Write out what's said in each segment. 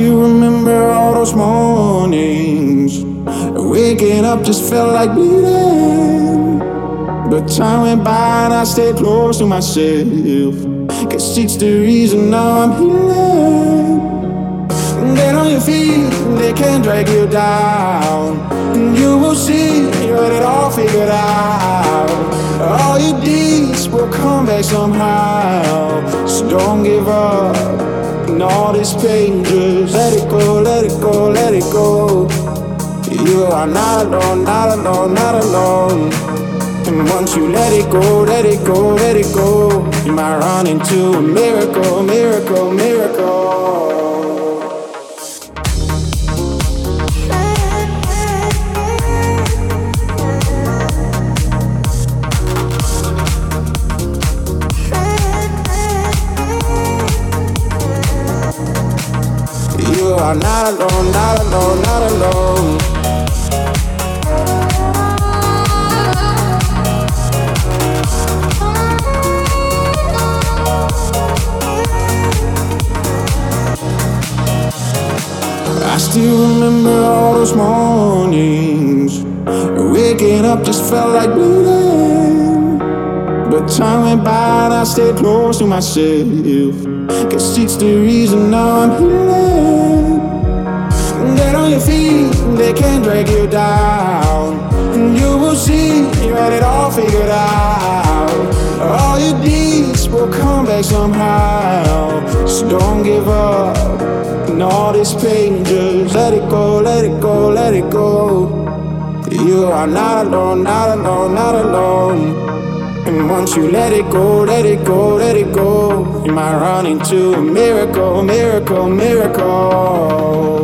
Still remember all those mornings. Waking up just felt like bleeding. But time went by and I stayed close to myself. Cause it's the reason now I'm healing. Get on your feet, they can't drag you down. And you will see you had it all figured out. All your deeds will come back somehow. So don't give up. And all these pain, let it go, let it go, let it go. You are not alone, not alone, not alone. And once you let it go, let it go, let it go, you might run into a miracle, miracle, miracle. Not alone, not alone, not alone. I still remember all those mornings. Waking up just felt like bleeding. But time went by and I stayed close to myself. Cause it's the reason now I'm healing. Get on your feet, they can't drag you down. And you will see you had it all figured out. All your deeds will come back somehow. So don't give up. And all this pain, just let it go, let it go, let it go. You are not alone, not alone, not alone. And once you let it go, let it go, let it go, you might run into a miracle, miracle, miracle.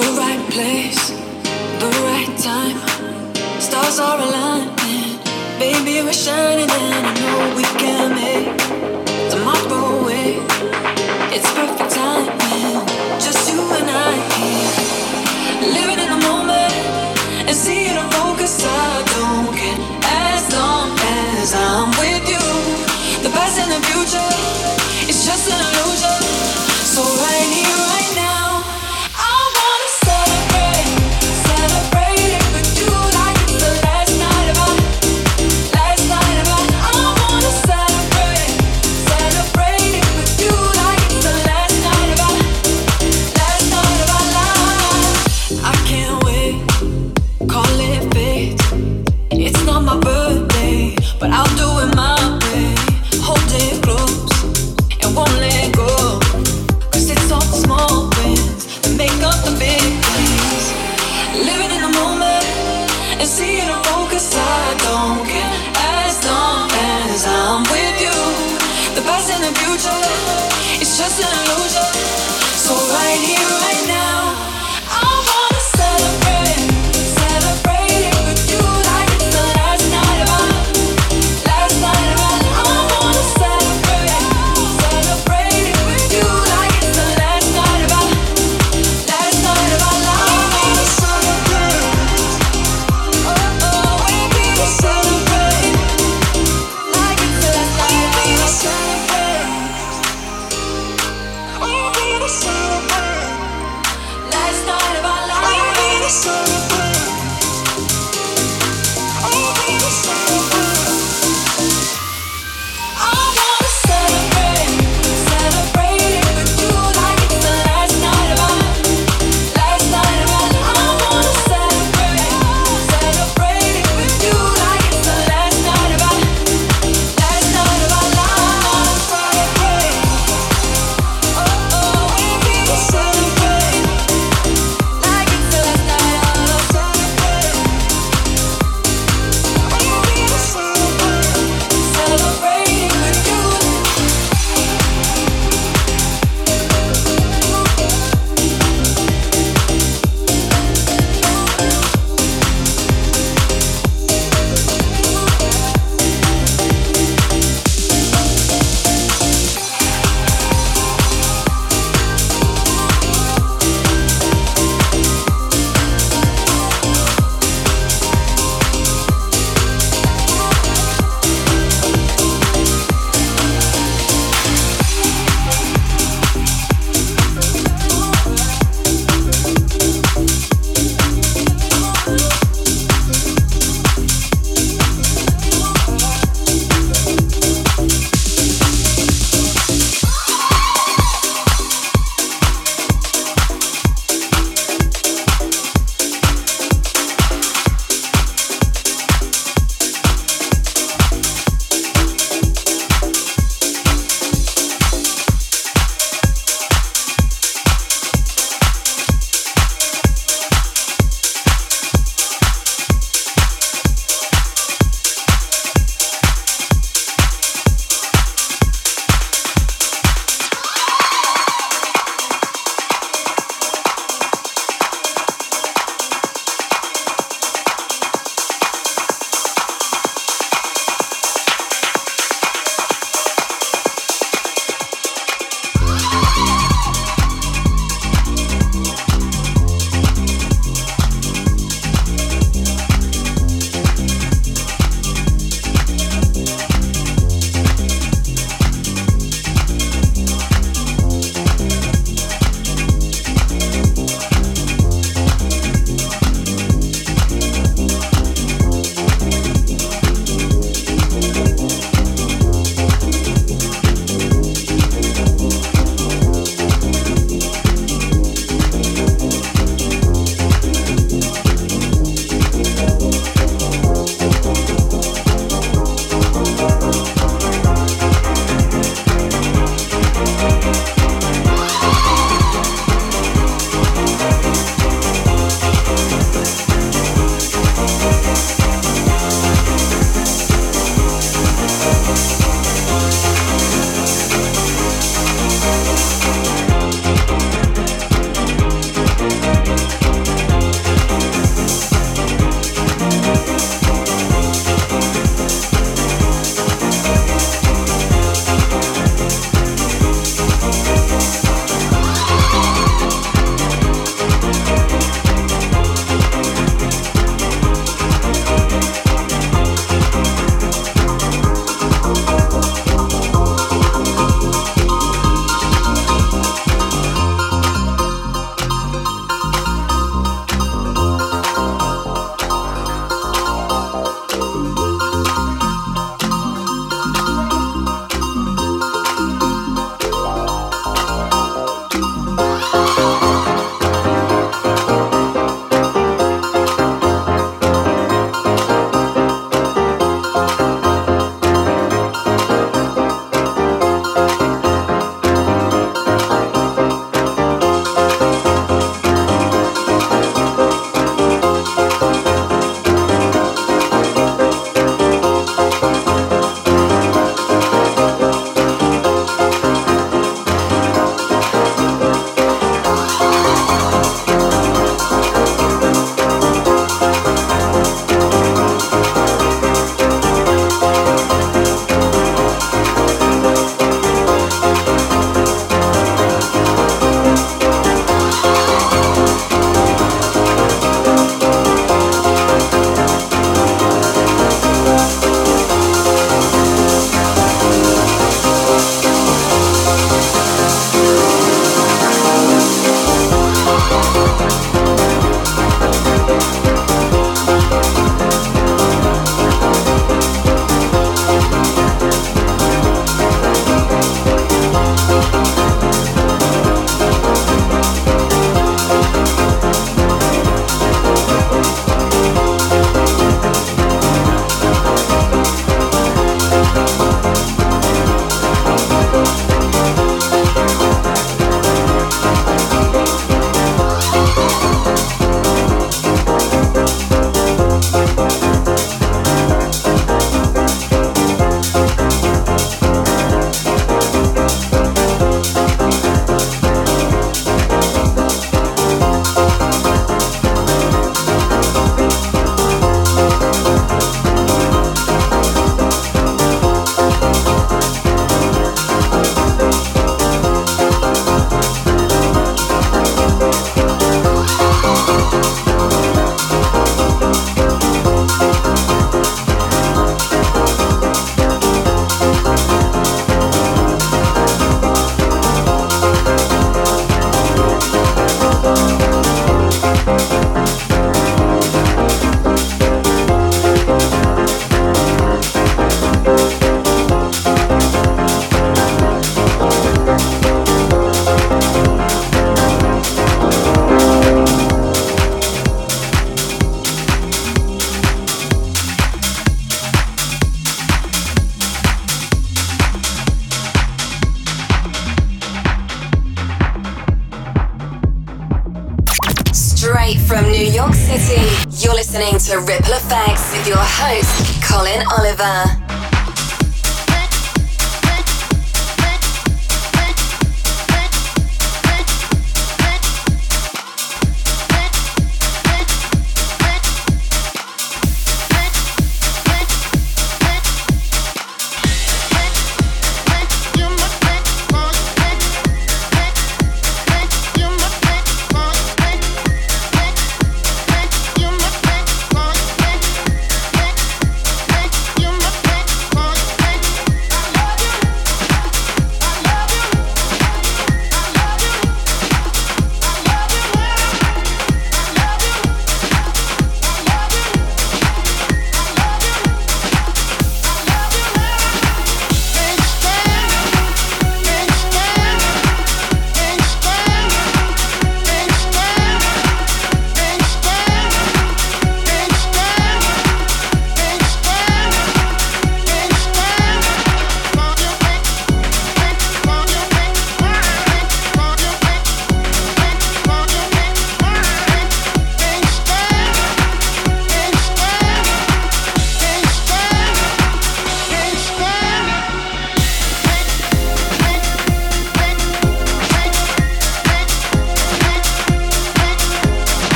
the right place, the right time. Stars are aligning, baby, we're shining, and I know we can make tomorrow away. It's perfect timing, just you and I here, living in the moment and seeing a focus. I don't care as long as I'm with you. The past and the future, it's just an illusion. So right here, right now.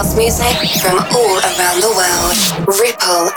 Music from all around the world. Ripple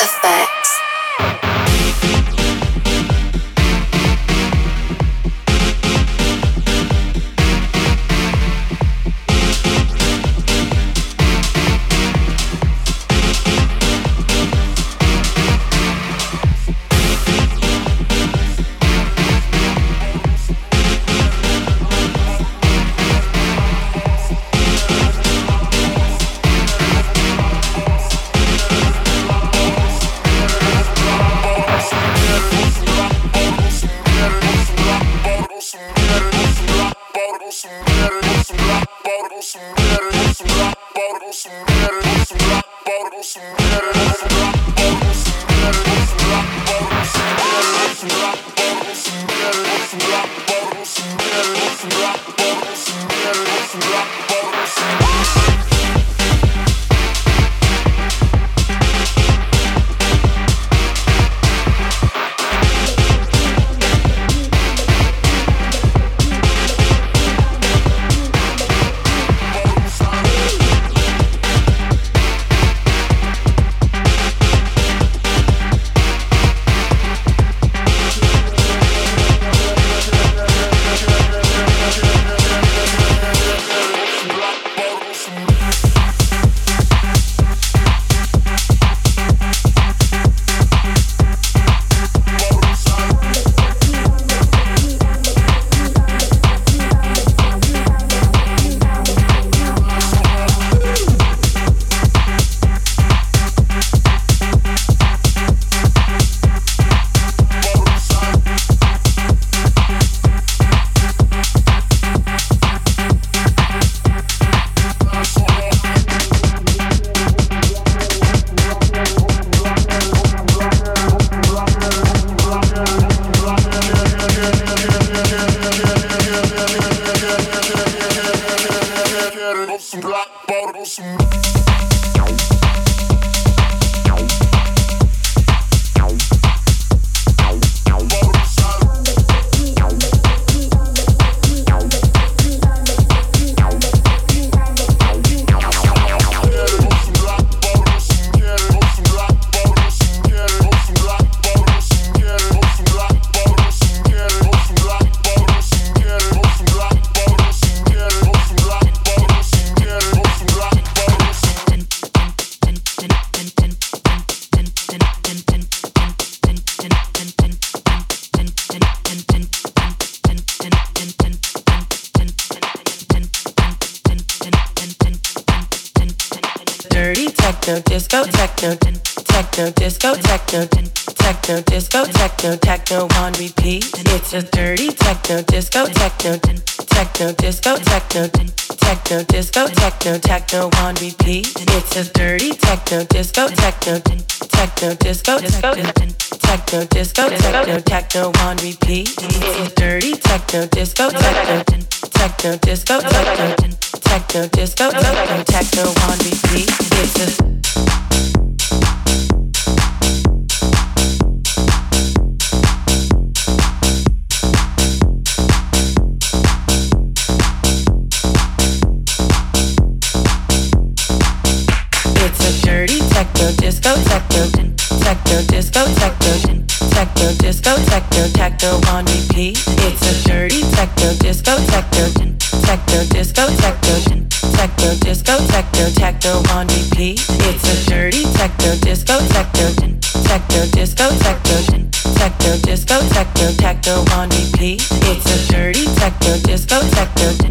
techno disco techno techno disco techno techno disco techno techno on repeat. It's a dirty techno disco techno techno disco disco techno disco techno techno on repeat. It's a dirty techno disco techno techno disco techno techno disco techno techno on repeat. It's a sector, disco sector, sector, disco sector, sector, disco sector, sector one repeat. It's a dirty sector, disco sector, sector, disco sector, sector, disco sector, sector one repeat. It's a dirty sector, disco sector, sector, disco sector, sector, disco sector, sector one repeat. It's a dirty sector, disco sector.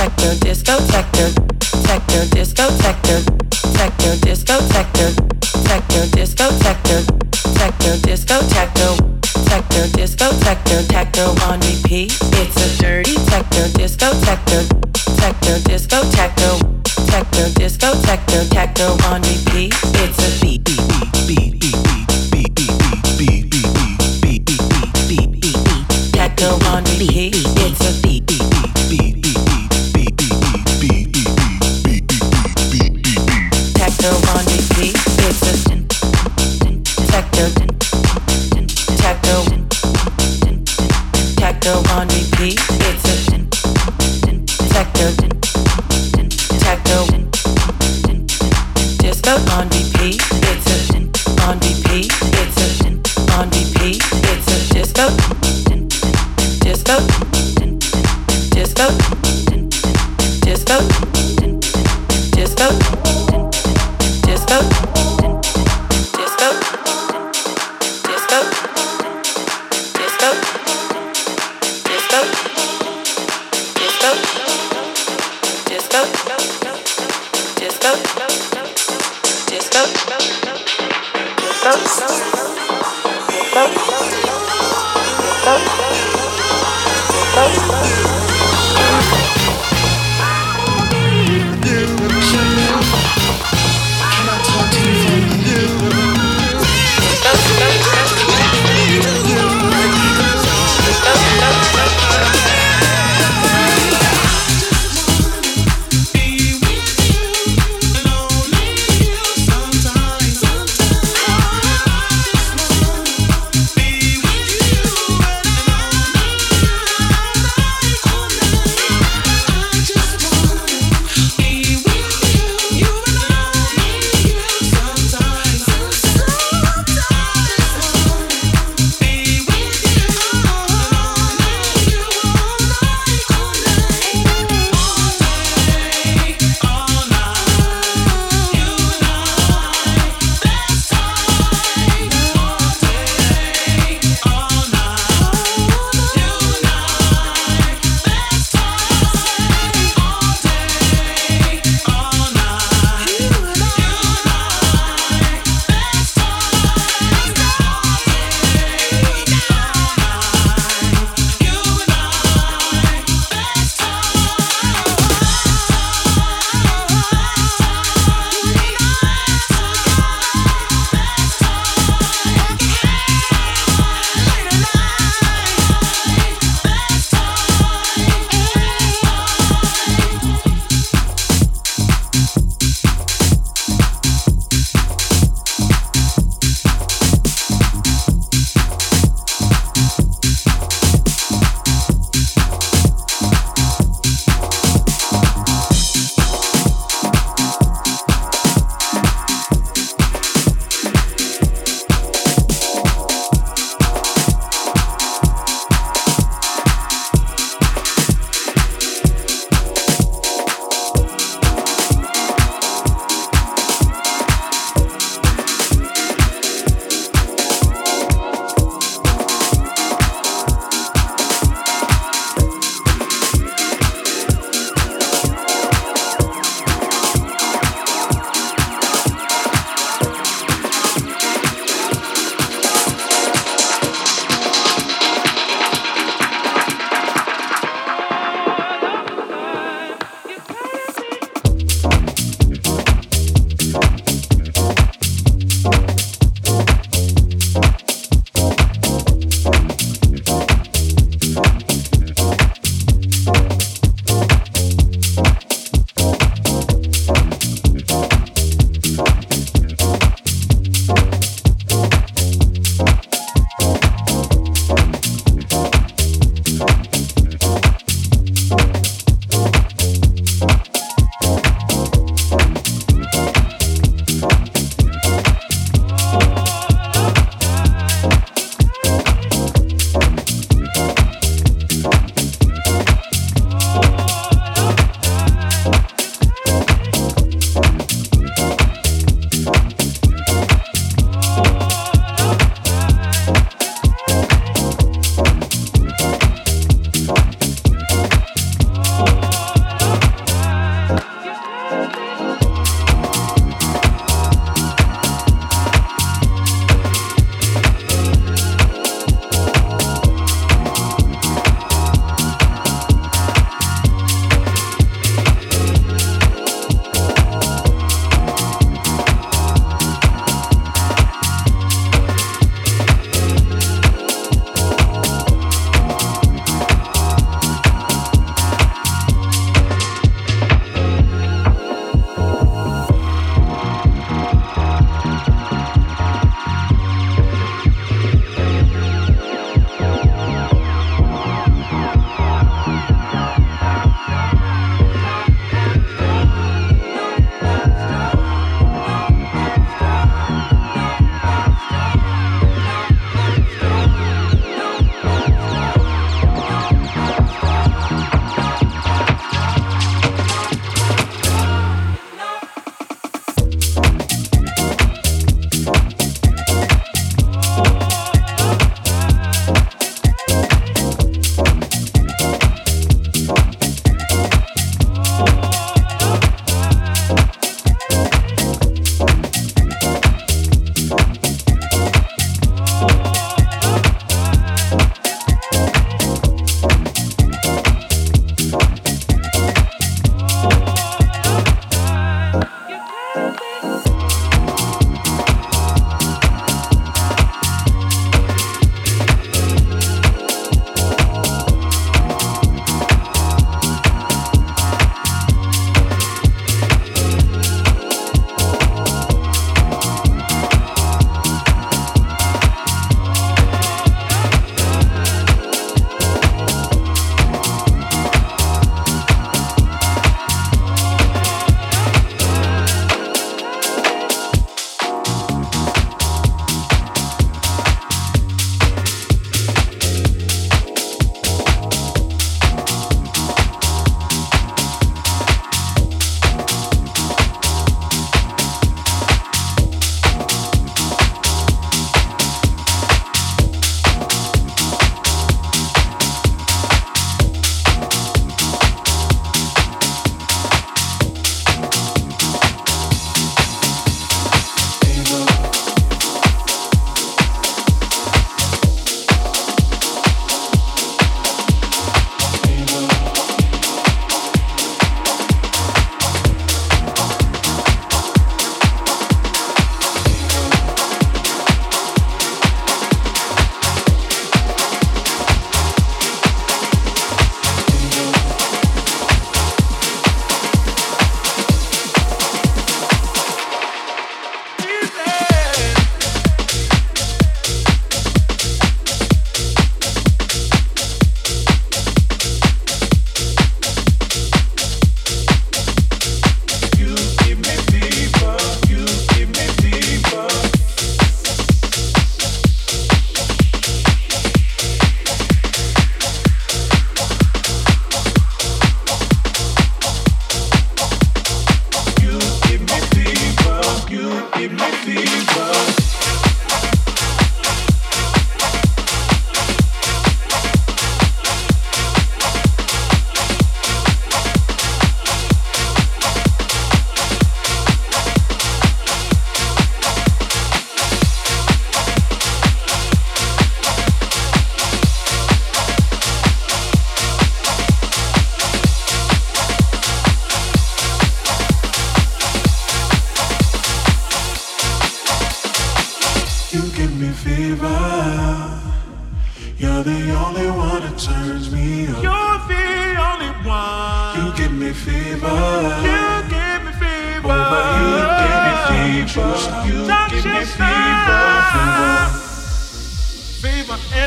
techno, disco, techno, techno, disco, techno, techno, disco, techno, techno, disco, techno, techno, disco, techno, techno, on repeat. It's a dirty techno, disco, techno.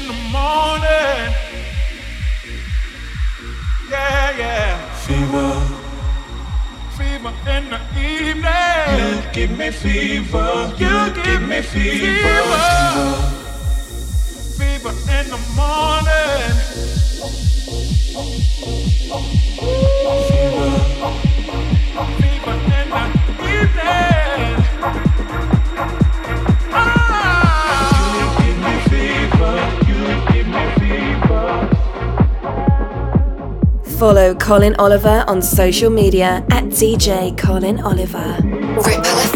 In the morning. Yeah, yeah. Fever. Fever in the evening. You give me fever. You You give give me fever. fever. Fever. Fever in the morning. Fever in Follow Colin Oliver on social media at DJ Colin Oliver.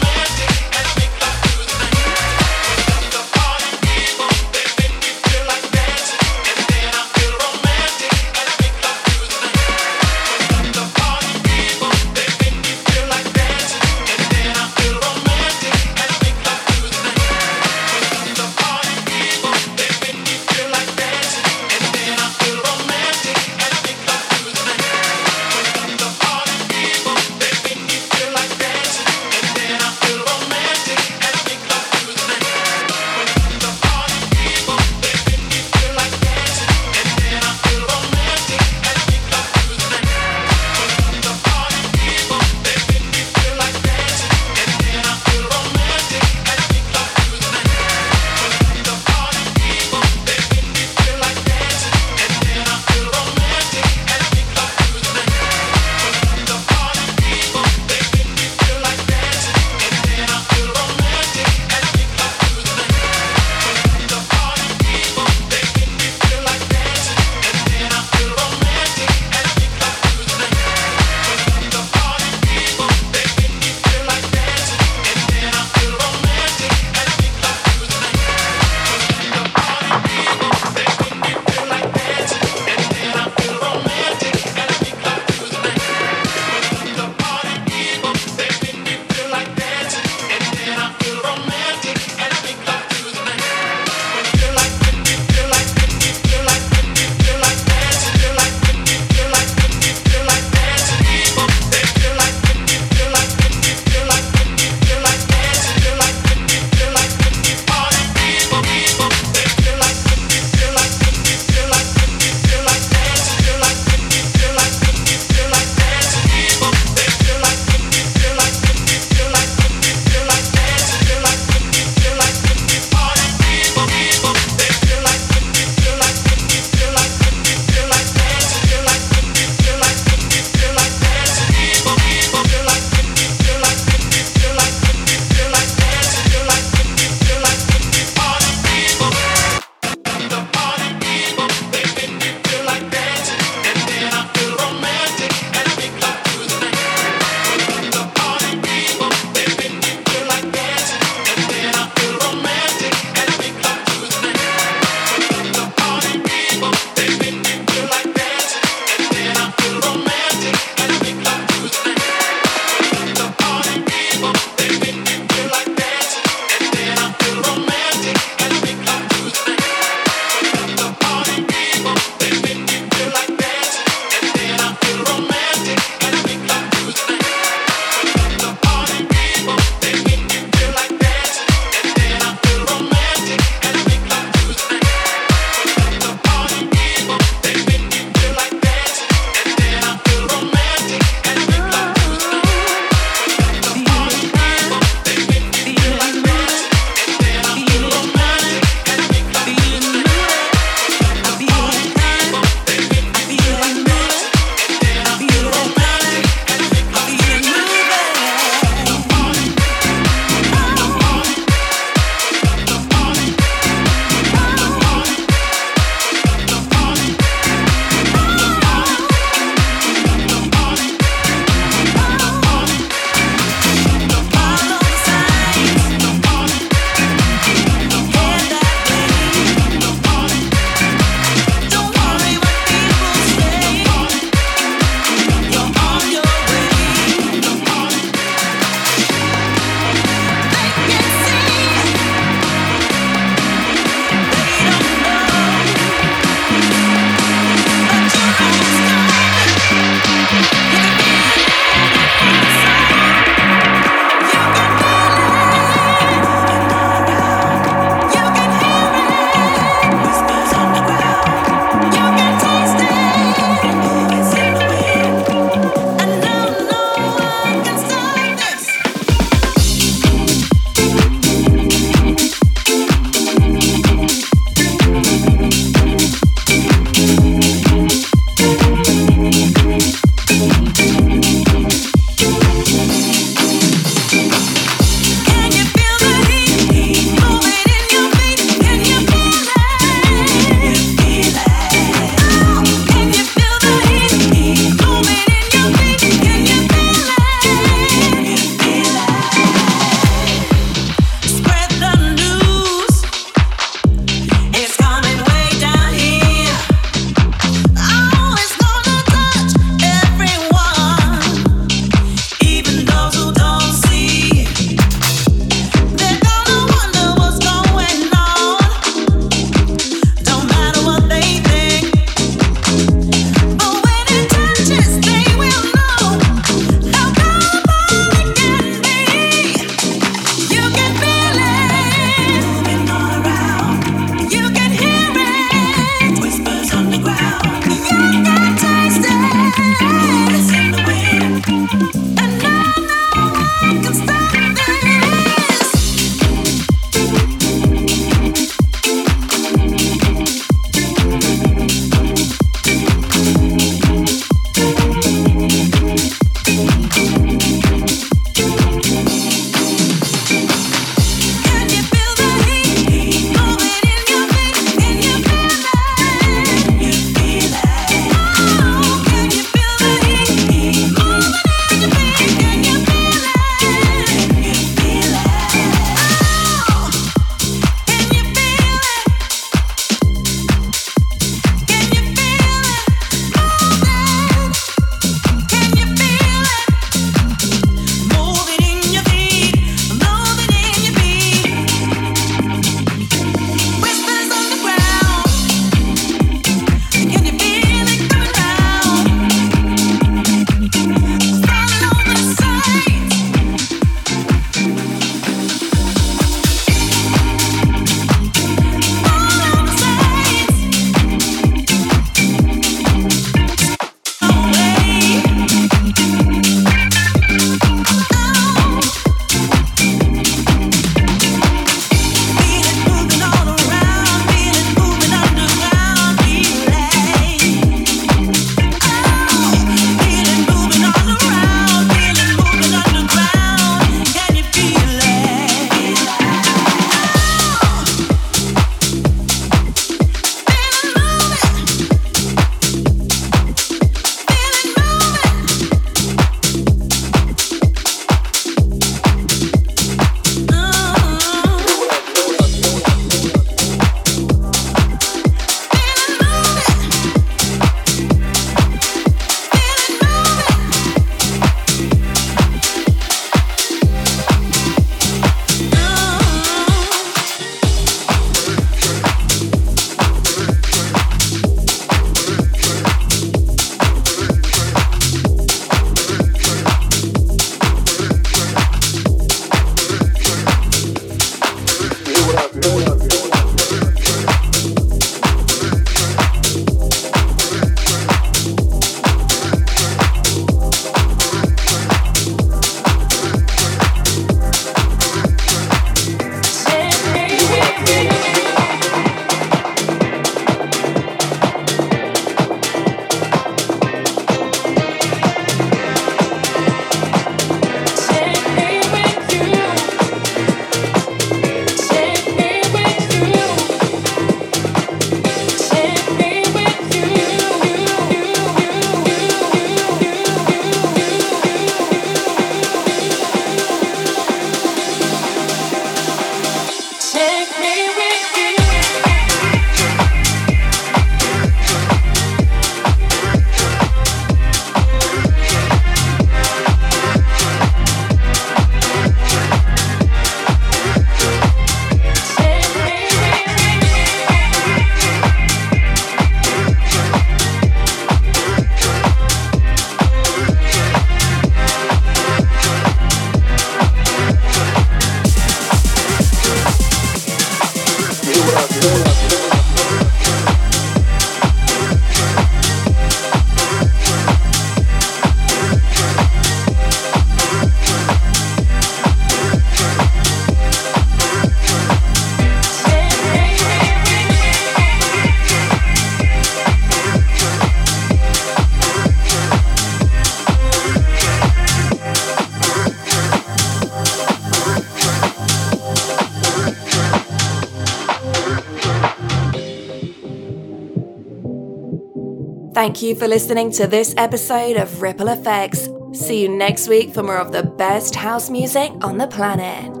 Thank you for listening to this episode of Ripple Effects. See you next week for more of the best house music on the planet.